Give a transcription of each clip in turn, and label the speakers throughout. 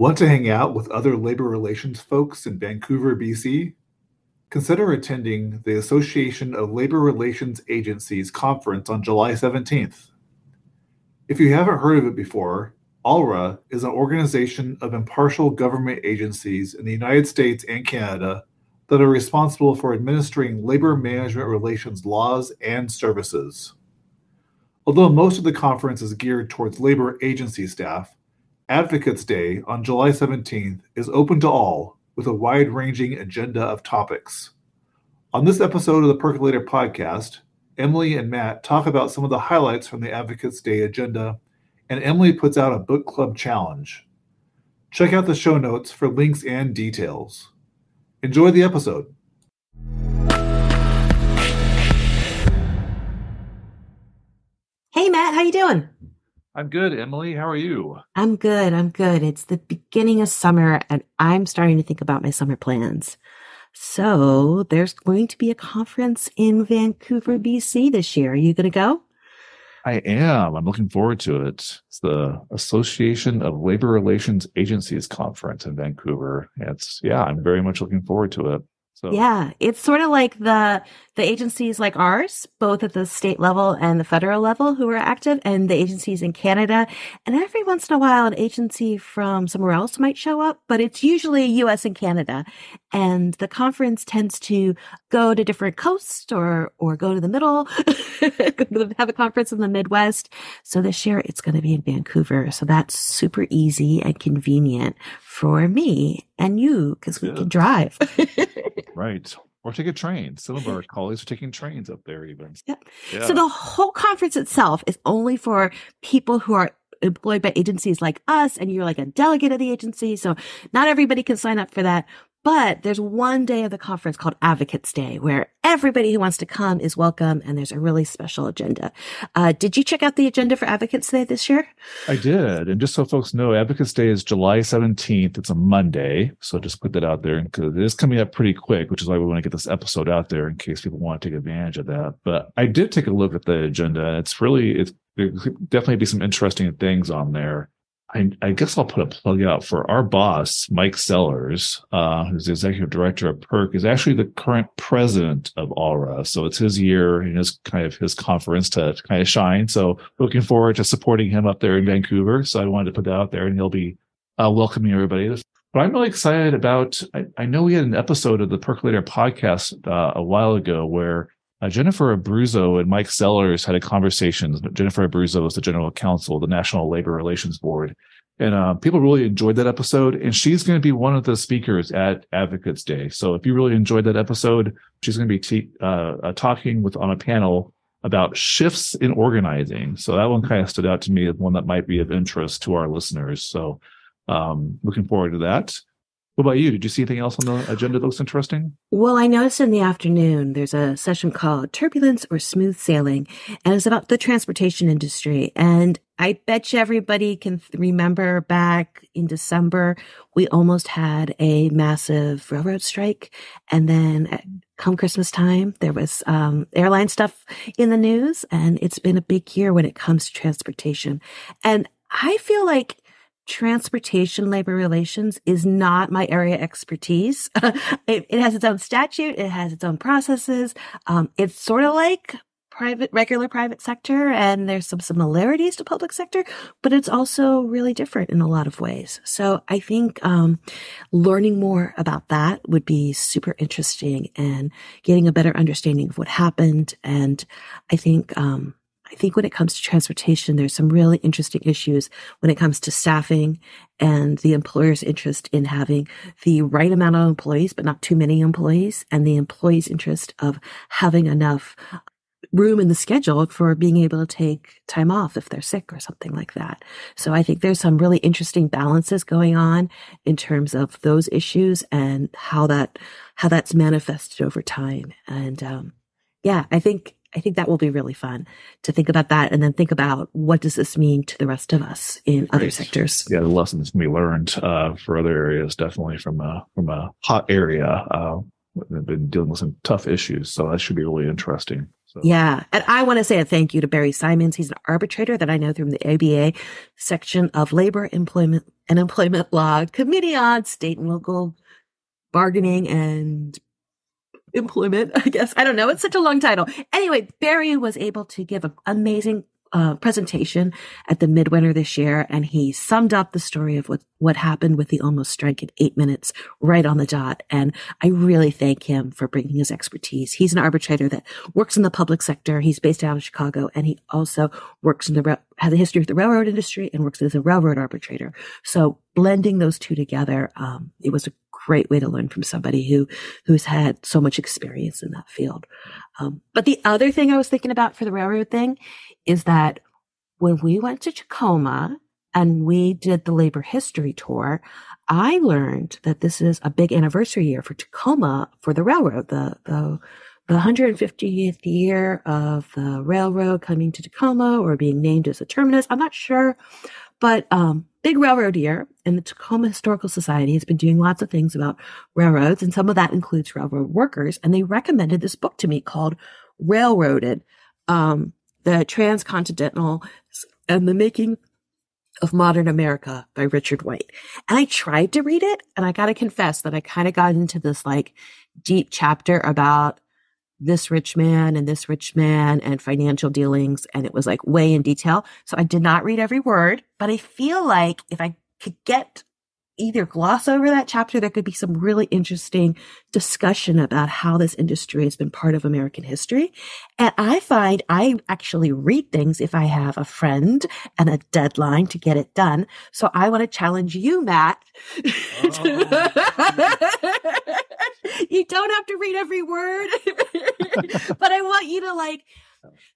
Speaker 1: Want to hang out with other labor relations folks in Vancouver, BC? Consider attending the Association of Labor Relations Agencies conference on July 17th. If you haven't heard of it before, ALRA is an organization of impartial government agencies in the United States and Canada that are responsible for administering labor management relations laws and services. Although most of the conference is geared towards labor agency staff, Advocates Day on July 17th is open to all with a wide ranging agenda of topics. On this episode of the Percolator podcast, Emily and Matt talk about some of the highlights from the Advocates Day agenda, and Emily puts out a book club challenge. Check out the show notes for links and details. Enjoy the episode.
Speaker 2: Hey Matt, how you doing?
Speaker 1: I'm good, Emily. How are you?
Speaker 2: I'm good. I'm good. It's the beginning of summer and I'm starting to think about my summer plans. So there's going to be a conference in Vancouver, BC this year. Are you going to go?
Speaker 1: I am. I'm looking forward to it. It's the Association of Labor Relations Agencies conference in Vancouver. It's, yeah, I'm very much looking forward to it.
Speaker 2: So. Yeah, it's sort of like the the agencies like ours, both at the state level and the federal level, who are active, and the agencies in Canada. And every once in a while, an agency from somewhere else might show up, but it's usually U.S. and Canada. And the conference tends to go to different coasts or or go to the middle, have a conference in the Midwest. So this year, it's going to be in Vancouver. So that's super easy and convenient for me and you because we can drive.
Speaker 1: right. Or take a train. Some of our colleagues are taking trains up there even.
Speaker 2: Yeah. yeah. So the whole conference itself is only for people who are employed by agencies like us and you're like a delegate of the agency. So not everybody can sign up for that. But there's one day of the conference called Advocates Day where everybody who wants to come is welcome and there's a really special agenda. Uh, did you check out the agenda for Advocates Day this year?
Speaker 1: I did. And just so folks know, Advocates Day is July 17th. It's a Monday. So just put that out there because it is coming up pretty quick, which is why we want to get this episode out there in case people want to take advantage of that. But I did take a look at the agenda. It's really, it's, there could definitely be some interesting things on there. I, I, guess I'll put a plug out for our boss, Mike Sellars, uh, who's the executive director of PERC, is actually the current president of ALRA. So it's his year and his kind of his conference to, to kind of shine. So looking forward to supporting him up there in Vancouver. So I wanted to put that out there and he'll be uh, welcoming everybody. But I'm really excited about, I, I, know we had an episode of the Percolator podcast uh, a while ago where uh, Jennifer Abruzzo and Mike Sellars had a conversation. Jennifer Abruzzo is the general counsel of the National Labor Relations Board. And uh, people really enjoyed that episode. And she's going to be one of the speakers at Advocates Day. So if you really enjoyed that episode, she's going to be te- uh, uh, talking with on a panel about shifts in organizing. So that one kind of stood out to me as one that might be of interest to our listeners. So um, looking forward to that. What about you? Did you see anything else on the agenda that looks interesting?
Speaker 2: Well, I noticed in the afternoon there's a session called Turbulence or Smooth Sailing, and it's about the transportation industry. And I bet you everybody can remember back in December, we almost had a massive railroad strike. And then come Christmas time, there was um, airline stuff in the news, and it's been a big year when it comes to transportation. And I feel like transportation labor relations is not my area expertise. it, it, has its own statute. It has its own processes. Um, it's sort of like private, regular private sector, and there's some similarities to public sector, but it's also really different in a lot of ways. So I think um, learning more about that would be super interesting and getting a better understanding of what happened. And I think um, I think when it comes to transportation, there's some really interesting issues when it comes to staffing and the employer's interest in having the right amount of employees, but not too many employees, and the employee's interest of having enough room in the schedule for being able to take time off if they're sick or something like that. So I think there's some really interesting balances going on in terms of those issues and how that, how that's manifested over time. And, um, yeah, I think I think that will be really fun to think about that and then think about what does this mean to the rest of us in other sectors.
Speaker 1: Yeah, the lessons we learned uh, for other areas definitely from a from a hot area. Uh, have been dealing with some tough issues, so that should be really interesting.
Speaker 2: So. Yeah. And I want to say a thank you to Barry Simons. He's an arbitrator that I know through the ABA section of labor, employment and employment law committee on state and local bargaining and employment, I guess. I don't know. It's such a long title. Anyway, Barry was able to give an amazing uh, presentation at the midwinter this year, and he summed up the story of what what happened with the almost strike in eight minutes, right on the dot. And I really thank him for bringing his expertise. He's an arbitrator that works in the public sector. He's based out of Chicago, and he also works in the has a history of the railroad industry and works as a railroad arbitrator. So blending those two together, um, it was a great way to learn from somebody who who's had so much experience in that field. Um, but the other thing I was thinking about for the railroad thing is that when we went to Tacoma and we did the labor history tour, I learned that this is a big anniversary year for Tacoma for the railroad, the, the, the 150th year of the railroad coming to Tacoma or being named as a terminus. I'm not sure, but, um, big railroad year and the Tacoma Historical Society has been doing lots of things about railroads and some of that includes railroad workers. And they recommended this book to me called Railroaded. Um, the Transcontinental and the Making of Modern America by Richard White. And I tried to read it and I got to confess that I kind of got into this like deep chapter about this rich man and this rich man and financial dealings. And it was like way in detail. So I did not read every word, but I feel like if I could get either gloss over that chapter, there could be some really interesting discussion about how this industry has been part of American history. And I find I actually read things if I have a friend and a deadline to get it done. So I want to challenge you, Matt. Oh. you don't have to read every word, but I want you to like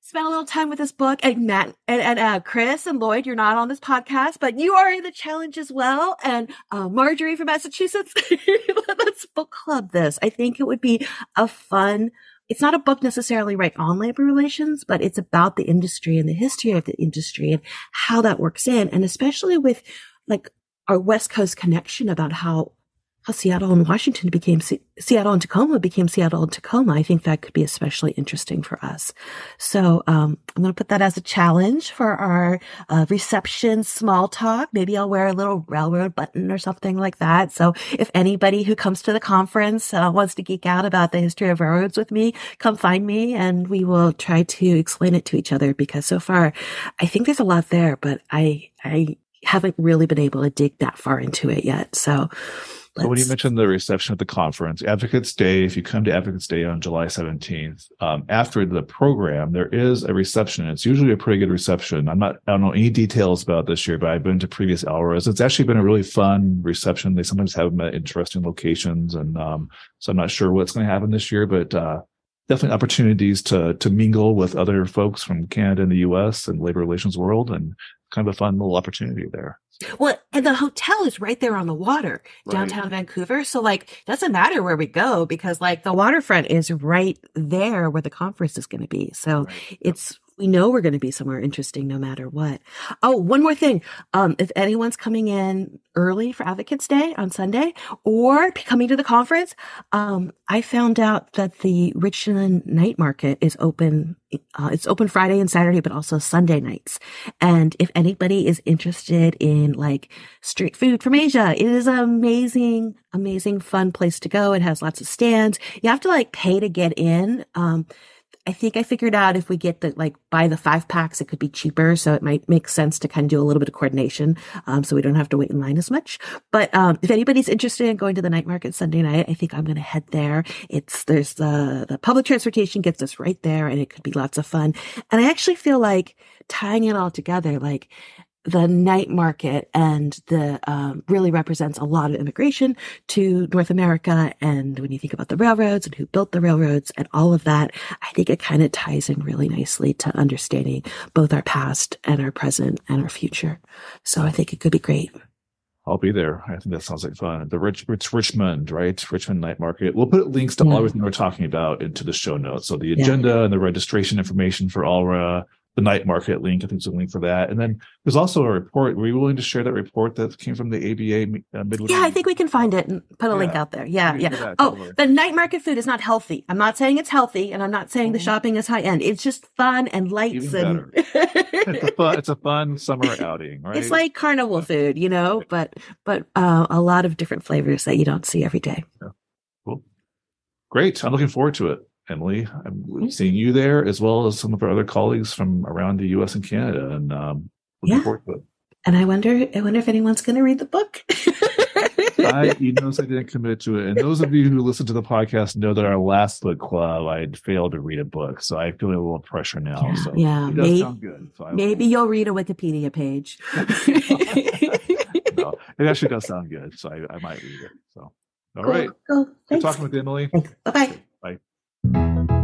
Speaker 2: spend a little time with this book. And Matt and, and uh, Chris and Lloyd, you're not on this podcast, but you are in the challenge as well. And uh, Marjorie from Massachusetts, let's book club this. I think it would be a fun. It's not a book necessarily right on labor relations, but it's about the industry and the history of the industry and how that works in. And especially with like our West Coast connection about how how Seattle and Washington became Seattle and Tacoma became Seattle and Tacoma. I think that could be especially interesting for us. So um, I'm going to put that as a challenge for our uh, reception small talk. Maybe I'll wear a little railroad button or something like that. So if anybody who comes to the conference uh, wants to geek out about the history of railroads with me, come find me and we will try to explain it to each other. Because so far, I think there's a lot there, but I I haven't really been able to dig that far into it yet. So
Speaker 1: so when you mentioned the reception at the conference, Advocates Day, if you come to Advocates Day on July 17th, um, after the program, there is a reception. It's usually a pretty good reception. I'm not, I don't know any details about this year, but I've been to previous hours. It's actually been a really fun reception. They sometimes have them at interesting locations. And, um, so I'm not sure what's going to happen this year, but, uh, definitely opportunities to, to mingle with other folks from Canada and the US and labor relations world and kind of a fun little opportunity there.
Speaker 2: Well, and the hotel is right there on the water, downtown right. Vancouver. So like, doesn't matter where we go because like the waterfront is right there where the conference is going to be. So right. it's we know we're going to be somewhere interesting no matter what. Oh, one more thing. Um, if anyone's coming in early for Advocates Day on Sunday or coming to the conference, um, I found out that the Richland night market is open. Uh, it's open Friday and Saturday, but also Sunday nights. And if anybody is interested in like street food from Asia, it is amazing, amazing, fun place to go. It has lots of stands. You have to like pay to get in. Um, I think I figured out if we get the like buy the five packs, it could be cheaper. So it might make sense to kind of do a little bit of coordination. Um, so we don't have to wait in line as much. But, um, if anybody's interested in going to the night market Sunday night, I think I'm going to head there. It's, there's the, the public transportation gets us right there and it could be lots of fun. And I actually feel like tying it all together, like the night market and the um, really represents a lot of immigration to North America. And when you think about the railroads and who built the railroads and all of that, I think it kind of ties in really nicely to understanding both our past and our present and our future. So I think it could be great.
Speaker 1: I'll be there. I think that sounds like fun. The Rich, it's Richmond, right? Richmond Night Market. We'll put links to yeah. all everything we're talking about into the show notes. So the agenda yeah. and the registration information for ALRA, the night market link. I think there's a link for that. And then there's also a report. Were you willing to share that report that came from the ABA uh,
Speaker 2: Midway? Yeah, I think we can find it and put a yeah. link out there. Yeah, yeah. Oh, the night market food is not healthy. I'm not saying it's healthy, and I'm not saying the mm-hmm. shopping is high end. It's just fun and lights Even and
Speaker 1: it's a fun. It's a fun summer outing, right?
Speaker 2: It's like carnival food, you know, but but uh, a lot of different flavors that you don't see every day. Yeah.
Speaker 1: Cool. Great. I'm looking forward to it. Emily. I'm seeing you there as well as some of our other colleagues from around the U.S. and Canada, and um, looking
Speaker 2: yeah. forward to it. And I wonder, I wonder if anyone's going to read the book.
Speaker 1: I, you notice I didn't commit to it. And those of you who listen to the podcast know that our last book club, I had failed to read a book, so I feel a little pressure now.
Speaker 2: Yeah,
Speaker 1: so
Speaker 2: yeah.
Speaker 1: it does maybe, sound good. So
Speaker 2: maybe you'll read a Wikipedia page.
Speaker 1: no, it actually does sound good, so I, I might read it. So, all cool, right. Cool. Good talking with Emily.
Speaker 2: Bye bye. Thank you.